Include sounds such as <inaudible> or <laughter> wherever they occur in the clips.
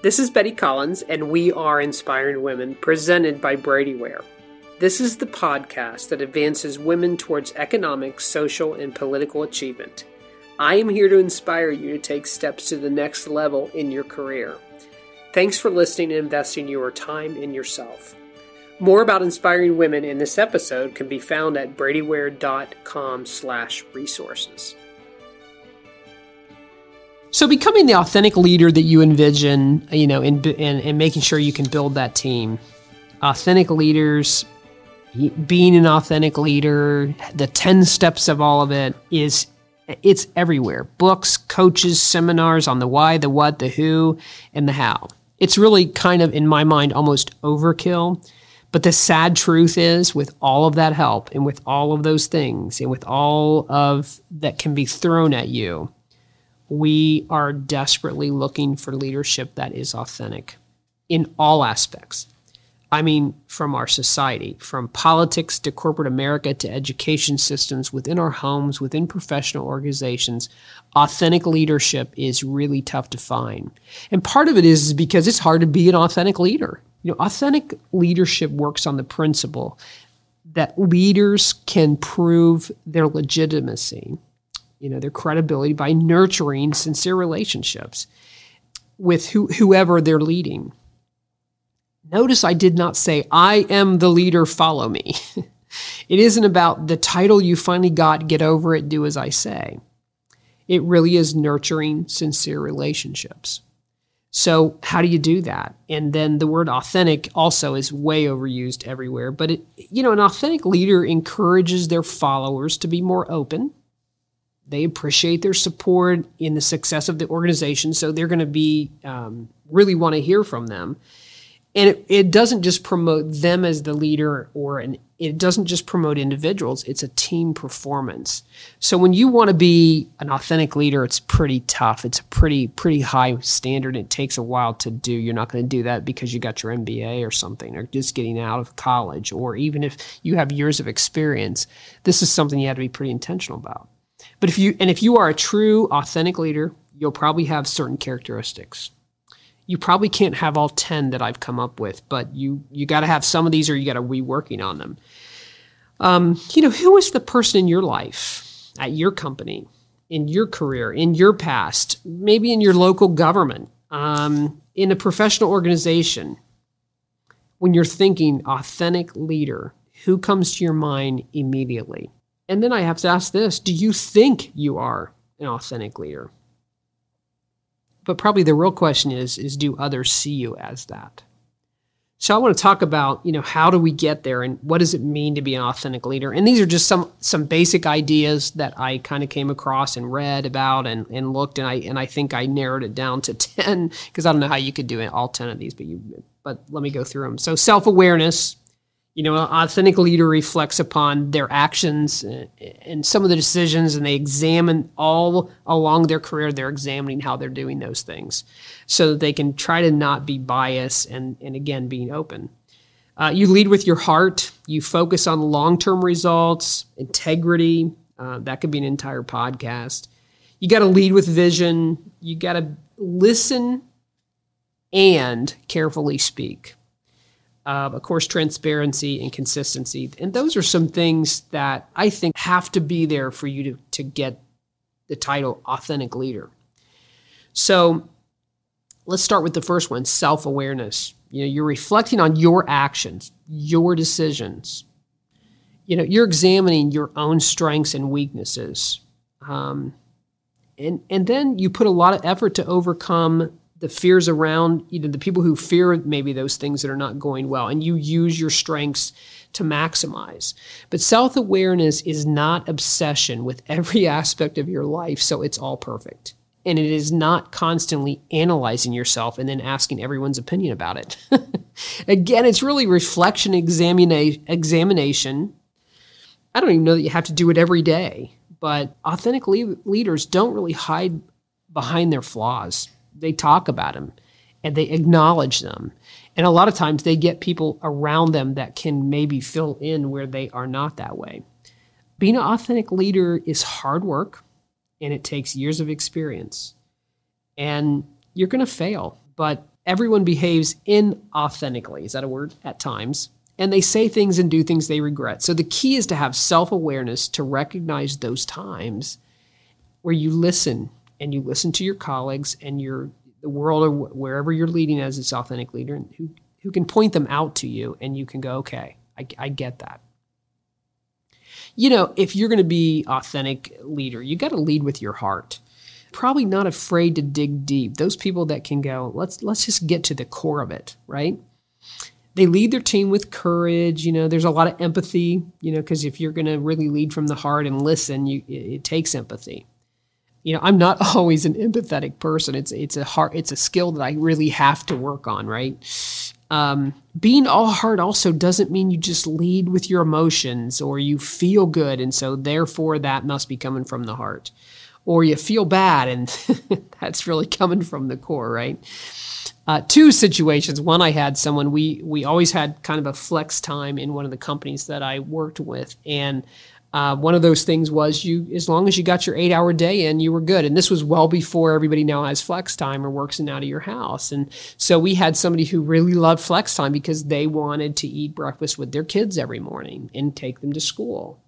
This is Betty Collins, and we are Inspiring Women, presented by Bradyware. This is the podcast that advances women towards economic, social, and political achievement. I am here to inspire you to take steps to the next level in your career. Thanks for listening and investing your time in yourself. More about inspiring women in this episode can be found at bradyware.com/resources. So becoming the authentic leader that you envision, you know, and and making sure you can build that team. Authentic leaders, being an authentic leader, the 10 steps of all of it is it's everywhere. Books, coaches, seminars on the why, the what, the who, and the how. It's really kind of in my mind almost overkill. But the sad truth is, with all of that help and with all of those things and with all of that can be thrown at you, we are desperately looking for leadership that is authentic in all aspects. I mean, from our society, from politics to corporate America to education systems, within our homes, within professional organizations, authentic leadership is really tough to find. And part of it is because it's hard to be an authentic leader. You know, authentic leadership works on the principle that leaders can prove their legitimacy you know, their credibility by nurturing sincere relationships with who, whoever they're leading. Notice I did not say, I am the leader, follow me. <laughs> it isn't about the title you finally got, get over it, do as I say. It really is nurturing sincere relationships. So, how do you do that? And then the word authentic also is way overused everywhere. But, it, you know, an authentic leader encourages their followers to be more open, they appreciate their support in the success of the organization, so they're going to be um, really want to hear from them. And it, it, doesn't just promote them as the leader, or an, it doesn't just promote individuals. It's a team performance. So when you want to be an authentic leader, it's pretty tough. It's a pretty pretty high standard. It takes a while to do. You're not going to do that because you got your MBA or something, or just getting out of college, or even if you have years of experience. This is something you have to be pretty intentional about. But if you and if you are a true authentic leader, you'll probably have certain characteristics. You probably can't have all 10 that I've come up with, but you you got to have some of these or you got to be working on them. Um, you know, who is the person in your life, at your company, in your career, in your past, maybe in your local government, um, in a professional organization, when you're thinking authentic leader, who comes to your mind immediately? And then I have to ask this do you think you are an authentic leader? But probably the real question is, is do others see you as that? So I want to talk about, you know, how do we get there and what does it mean to be an authentic leader? And these are just some some basic ideas that I kind of came across and read about and, and looked and I and I think I narrowed it down to <laughs> 10 because I don't know how you could do all 10 of these, but you but let me go through them. So self-awareness, you know, an authentic leader reflects upon their actions and some of the decisions, and they examine all along their career. They're examining how they're doing those things, so that they can try to not be biased and and again being open. Uh, you lead with your heart. You focus on long term results, integrity. Uh, that could be an entire podcast. You got to lead with vision. You got to listen and carefully speak uh, of course, transparency and consistency. And those are some things that I think have to be there for you to, to get the title authentic leader. So let's start with the first one self awareness. You know, you're reflecting on your actions, your decisions. You know, you're examining your own strengths and weaknesses. Um, and, and then you put a lot of effort to overcome the fears around you know the people who fear maybe those things that are not going well and you use your strengths to maximize. But self-awareness is not obsession with every <laughs> aspect of your life so it's all perfect. And it is not constantly analyzing yourself and then asking everyone's opinion about it. <laughs> Again it's really reflection examina- examination. I don't even know that you have to do it every day but authentic le- leaders don't really hide behind their flaws they talk about them and they acknowledge them. And a lot of times they get people around them that can maybe fill in where they are not that way. Being an authentic leader is hard work and it takes years of experience. And you're going to fail, but Everyone behaves inauthentically. Is that a word? At times. And they say things and do things they regret. So the key is to have self awareness to recognize those times where you listen and you listen to your colleagues and your the world or wherever you're leading as this authentic leader who, who can point them out to you and you can go, okay, I, I get that. You know, if you're going to be authentic leader, you got to lead with your heart. Probably not afraid to dig deep. Those people that can go, let's let's just get to the core of it, right? They lead their team with courage. You know, there's a lot of empathy. You know, because if you're going to really lead from the heart and listen, you it, it takes empathy you know, I'm not <laughs> always an empathetic person. It's it's a hard it's a skill that I really have to work on, right? Um, being all heart also doesn't mean you just lead with your emotions or you feel good and so therefore that must be coming from the heart or you feel bad and <laughs> that's really coming from the core right uh, two situations one i had someone we we always had kind of a flex time in one of the companies that i worked with and uh, one of those things was you, as long as you got your eight hour day in, you were good. And this was well before everybody now has flex time or works in out of your house. And so we had somebody who really loved flex time because they wanted to eat breakfast with their kids every morning and take them to school.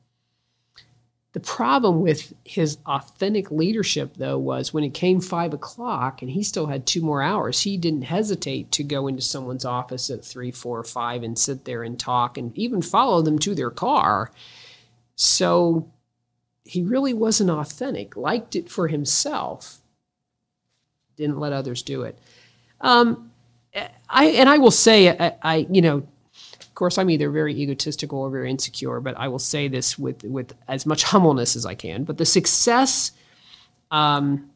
The problem with his authentic leadership, though, was when it came five o'clock and he still had two more hours, he didn't hesitate to go into someone's office at three, four, five and sit there and talk and even follow them to their car so he really wasn't authentic, liked it for himself, didn't let others do it. Um, I and I will say, I, I, you know, of course, I'm either very egotistical or very insecure, but I will say this with with as much humbleness as I can. But the success um,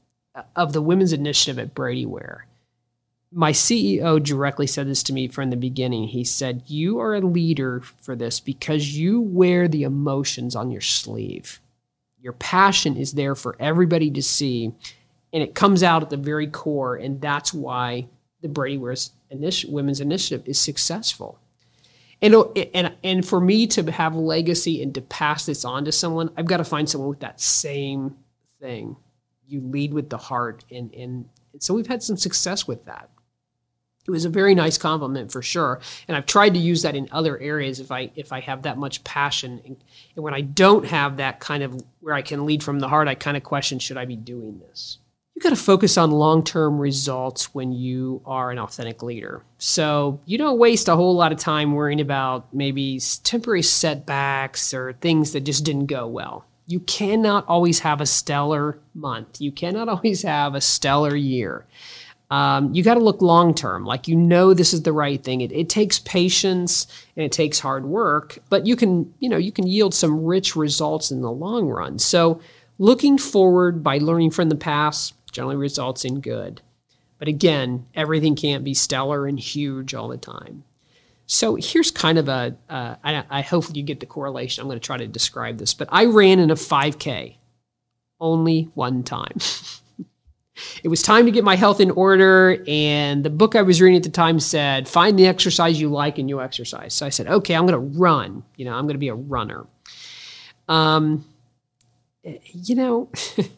of the women's initiative at Brady Ware my CEO directly said this to me from the beginning. He said, You are a leader for this because you wear the emotions on your sleeve. Your passion is there for everybody to see, and it comes out at the very core. And that's why the Brady Ware's initi- Women's Initiative is successful. And, oh, and, and for me to have a legacy and to pass this on to someone, I've got to find someone with that same thing. You lead with the heart. And, and so we've had some success with that it was a very nice compliment for sure. And i've tried to use that in other areas if i if i have that much passion. And, when i don't have that kind of where i can lead from the heart i kind of question should i be doing this? You got to focus on long-term results when you are an authentic leader. So you don't waste a whole lot of time worrying about maybe temporary setbacks or things that just didn't go well. You cannot always have a stellar month. You cannot <laughs> always have a stellar year um, you got to look long term, like you know this is the right thing. It, it takes patience and it takes hard work, but you can you know you can yield some rich results in the long run. So looking forward by learning from the past generally results in good. But again, everything can't be stellar and huge all the time. So here's kind of a. Uh, I, I hope you get the correlation. I'm going to try to describe this, but I ran in a 5K only one time. <laughs> it was time to get my health in order. And the book I was reading at the time said, find the exercise you like and you exercise. So I said, okay, I'm going to run. You know, I'm going to be a runner. Um, you know,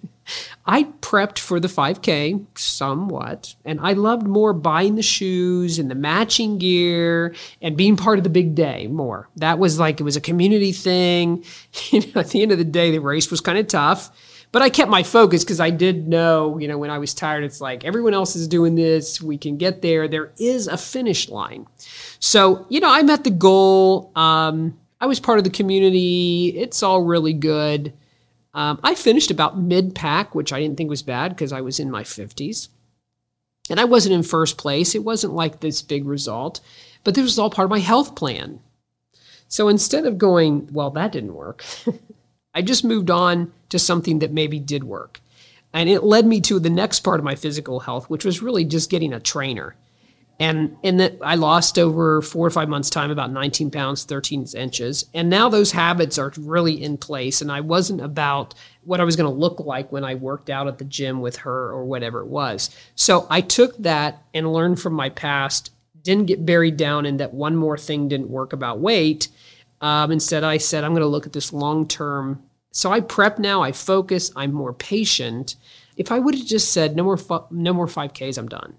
<laughs> I prepped for the 5K somewhat, and I loved more buying the shoes and the matching gear and being part of the big day more. That was like it was a community thing. <laughs> You know, at the end of the day, the race was kind of tough but I kept my focus because I did know, you know, when I was tired, it's like everyone else is doing this. We can get there. There is a finish line. So, you know, I met the goal. Um, I was part of the community. It's all really good. Um, I finished about mid pack, which I didn't think was bad because I was in my 50s. And I wasn't in first place. It wasn't like this big result, but this was all part of my health plan. So instead of going, well, that didn't work, <laughs> I just moved on to something that maybe did work. And it led me to the next part of my physical health, which was really just getting a trainer. And and that I lost over four or five months' time about 19 pounds, 13 inches. And now those habits are really in place. And I wasn't about what I was going to look like when I worked out at the gym with her or whatever it was. So I took that and learned from my past, didn't get buried down in that one more thing didn't work about weight. Um, instead, I said, I'm going to look at this long term so I prep now, I focus, I'm more patient. If I would have just said no more fu- no more 5Ks, I'm done.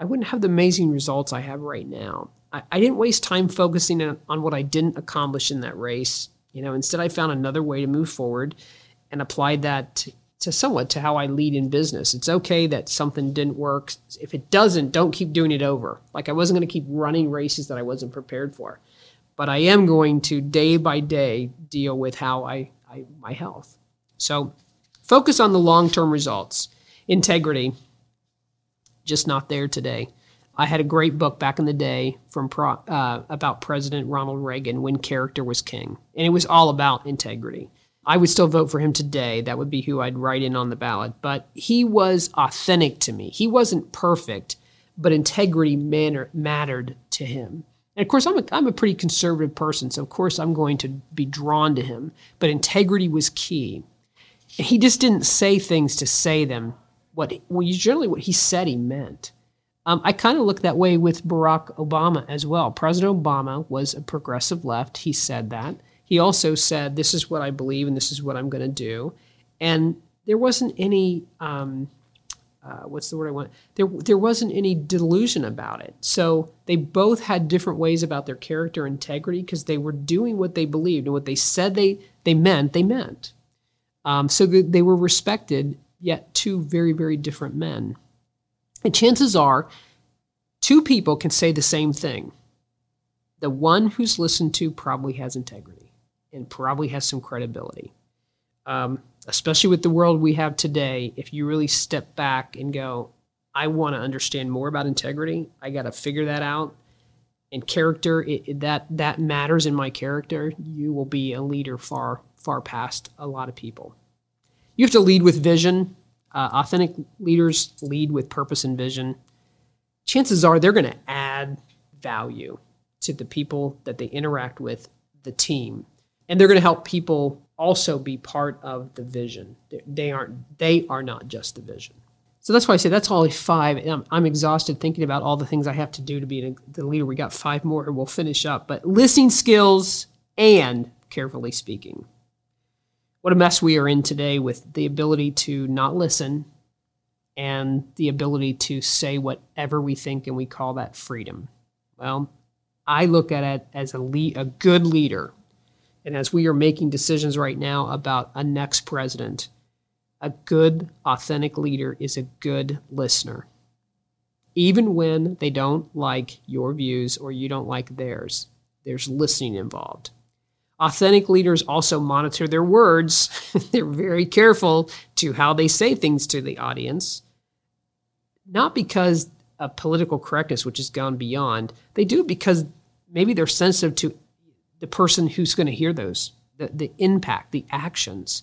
I wouldn't have the amazing results I have right now. I, I didn't waste time focusing on, on what I didn't accomplish in that race. You know, instead I found another way to move forward and applied that to, to somewhat to how I lead in business. It's okay that something didn't work. If it doesn't, don't keep doing it over. Like I wasn't going to keep running races that I wasn't prepared for. But I am going to day by day deal with how I, I my health. So focus on the long-term results. Integrity just not there today. I had a great book back in the day from pro, uh, about President Ronald Reagan when character was king, and it was all about integrity. I would still vote for him today. That would be who I'd write in on the ballot. But he was authentic to me. He wasn't perfect, but integrity manner, mattered to him. And of course, I'm a, I'm a pretty conservative person, so of course I'm going to be drawn to him. But integrity was key. And he just didn't say things to say them what well, generally what he said he meant. Um, I kind of look that way with Barack Obama as well. President Obama was a progressive left. He said that. He also said, "This is what I believe, and this is what I'm going to do." And there wasn't any um, uh, what's the word I want? There, there wasn't any delusion about it. So they both had different ways about their character integrity because they were doing what they believed and what they said they they meant. They meant. Um, so they were respected yet two very, very different men. And chances are, two people can say the same thing. The one who's listened to probably has integrity and probably has some credibility. Um, especially with the world we have today, if you really step back and go, I want to understand more about integrity, I got to figure that out. And character, it, it, that that matters in my character. You will be a leader far far past a lot of people. You have to lead with vision. Uh, authentic leaders lead with purpose and vision. Chances are they're going to add value to the people that they interact with, the team, and they're going to help people also be part of the vision. They aren't. They are not just the vision. So that's why I say that's only five. I'm, I'm, exhausted thinking about all the things I have to do to be the leader. We got five more, and we'll finish up. But listening skills and carefully speaking what a mess we are in today with the ability to not listen and the ability to say whatever we think and we call that freedom. Well, I look at it as a lead, a good leader. And as we are making decisions right now about a next president, a good, authentic leader is a good listener. Even when they don't like your views or you don't like theirs, there's listening involved. Authentic leaders also monitor their words. <laughs> They're very careful to how they say things to the audience, not because of political correctness, which has gone beyond. They do because maybe they're sensitive to the person who's going to hear those, the, the impact, the actions.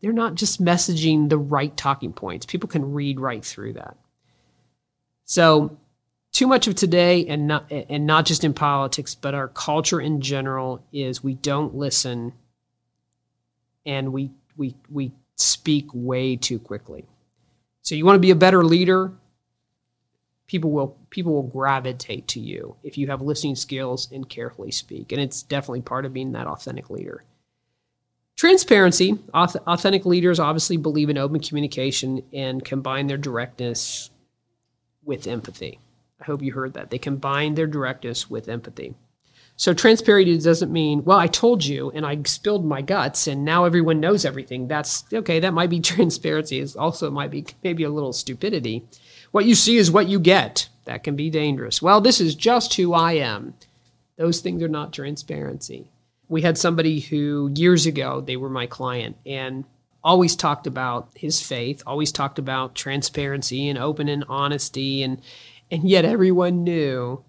They're not just messaging the right talking points. People can read right through that. So too much of today and not and not just in politics but our culture in general is we don't listen and we we we speak way too quickly so you want to be a better leader people will people will gravitate to you if you have listening skills and carefully speak and it's definitely part of being that authentic leader transparency authentic leaders obviously believe in open communication and combine their directness with empathy I hope you heard that. They combine their directness with empathy. So transparency doesn't mean, well, I told you and I spilled my guts and now everyone knows everything. That's okay, that might be <laughs> transparency. It also might be maybe a little stupidity. What you see is what you get. That can be dangerous. Well, this is just who I am. Those things are not transparency. We had somebody who years ago, they were my client and always talked about his faith, always talked about transparency and open and honesty and and yet everyone knew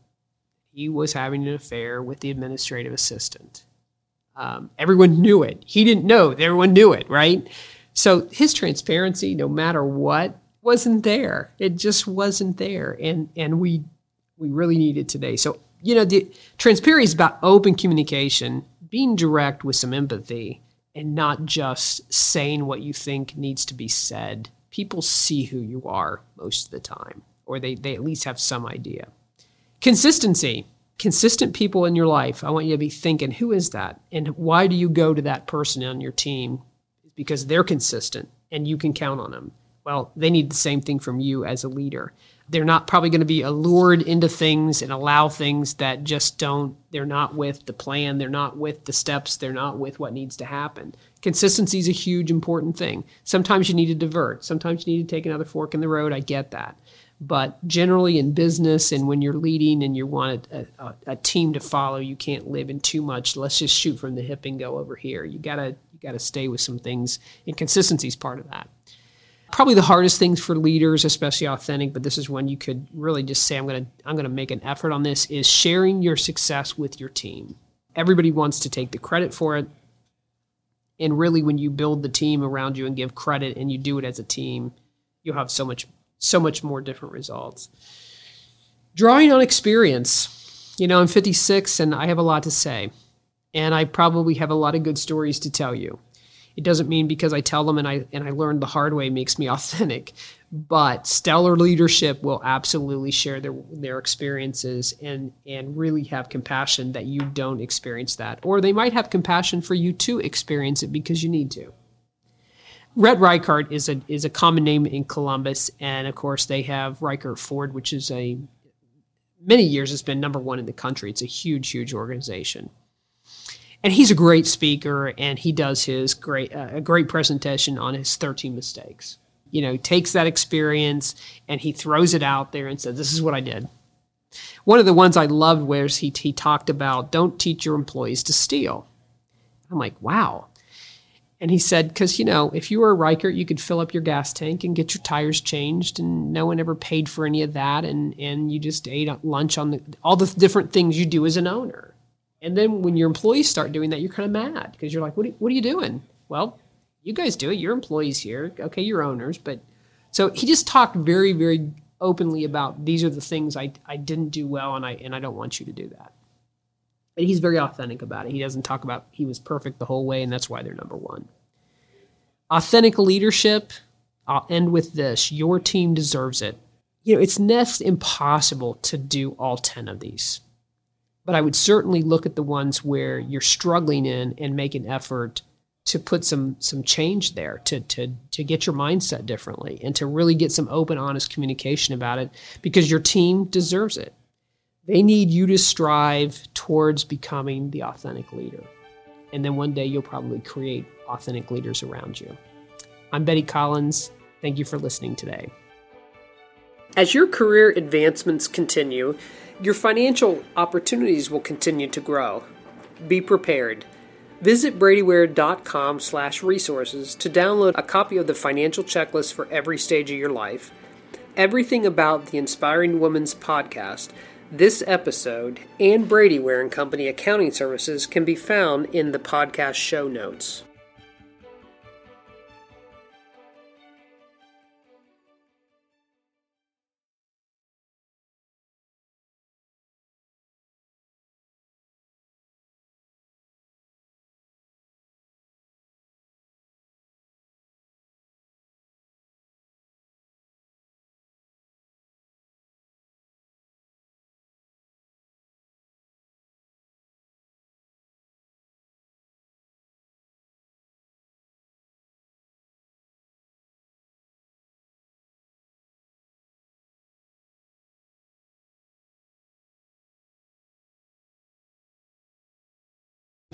he was having an affair with the administrative assistant. Um, everyone knew it. He didn't know, everyone knew it, right? So his transparency, no matter what, wasn't there. It just wasn't there. And and we we really need it today. So, you know, the transparency is about open communication, being direct with some empathy, and not just saying what you think needs to be said. People see who you are most of the time or they, they at least have some idea. Consistency. Consistent people in your life. I want you to be thinking, who is that? And why do you go to that person on your team? Because they're consistent and you can count on them. Well, they need the same thing from you as a leader. They're not probably going to be allured into things and allow things that just don't, they're not with the plan, they're not with the steps, they're not with what needs to happen. Consistency is a huge, important thing. Sometimes you need to divert, sometimes you need to take another fork in the road. I get that. But generally, in business and when you're leading and you want a, a, a team to follow, you can't live in too much. Let's just shoot from the hip and go over here. You gotta you gotta stay with some things, and consistency is part of that probably the hardest things for leaders, especially authentic, but this is when you could really just say, I'm gonna I'm gonna make an effort on this, is sharing your success with your team. Everybody wants to take the credit for it. And really when you build the team around you and give credit and you do it as a team, you'll have so much so much more different results. Drawing on experience. You know, I'm 56 and I have a lot to say. And I probably have a lot of good stories to tell you. It doesn't mean because I tell them and I and I learned the hard way makes me <laughs> authentic. But stellar leadership will absolutely share their their experiences and and really have compassion that you don't experience that. Or they might have compassion for you to experience it because you need to. Rhett Ricart is a is a common name in Columbus, and of course they have Ricart Ford, which is a many years has been number one in the country. It's a huge, huge organization and he's a great speaker and he does his great uh, a great presentation on his 13 mistakes. You know takes that experience and he throws it out there and says this is what i did. One of the ones i loved was he, he talked about don't teach your employees to steal. I'm like wow. And he said because you know if you were a Ricart, you could fill up your gas tank and get your tires changed and no one ever paid for any of that and and you just ate lunch on the all the different things you do as an owner and then when your employees start doing that, you're kind of mad because you're like, what are, what are you doing? Well, you guys do it. You're employees here. Okay, you're owners. But so he just talked very, very openly about these are the things I, I didn't do well and I, and I don't want you to do that. And he's very authentic about it. He doesn't talk about he was perfect the whole way and that's why they're number one. Authentic leadership, I'll end with this your team deserves it. You know, it's next impossible to do all 10 of these but I would certainly look at the ones where you're struggling in and make an effort to put some some change there to to to get your mindset differently and to really get some open honest communication about it because your team deserves it. They need you to strive towards becoming the authentic leader. And then one day you'll probably create authentic leaders around you. I'm Betty Collins. Thank you for listening today. As your career advancements continue, your financial opportunities will continue to grow. Be prepared. Visit bradyware.com slash resources to download a copy of the financial checklist for every stage of your life. Everything about the Inspiring Woman's podcast, this episode, and Bradyware and Company accounting services can be found in the podcast show notes.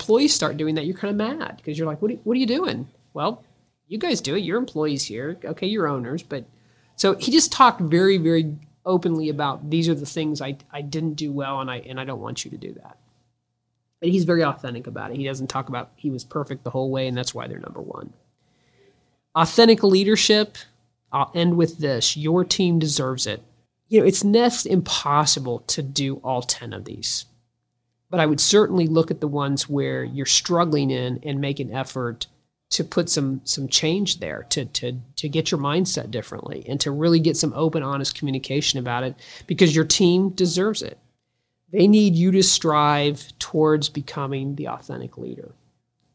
Employees start doing that, you're kind of mad because you're like, what are, what are you doing? Well, you guys do it. You're employees here. Okay, you're owners. But so he just talked very, very openly about these are the things I, I didn't do well and I, and I don't want you to do that. But he's very authentic about it. He doesn't talk about he was perfect the whole way and that's why they're number one. Authentic leadership, I'll end with this your team deserves it. You know, it's next impossible to do all 10 of these but I would certainly look at the ones where you're struggling in and make an effort to put some some change there to to to get your mindset differently and to really get some open honest communication about it because your team deserves it. They need you to strive towards becoming the authentic leader.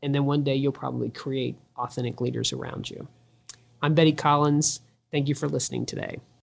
And then one day you'll probably create authentic leaders around you. I'm Betty Collins. Thank you for listening today.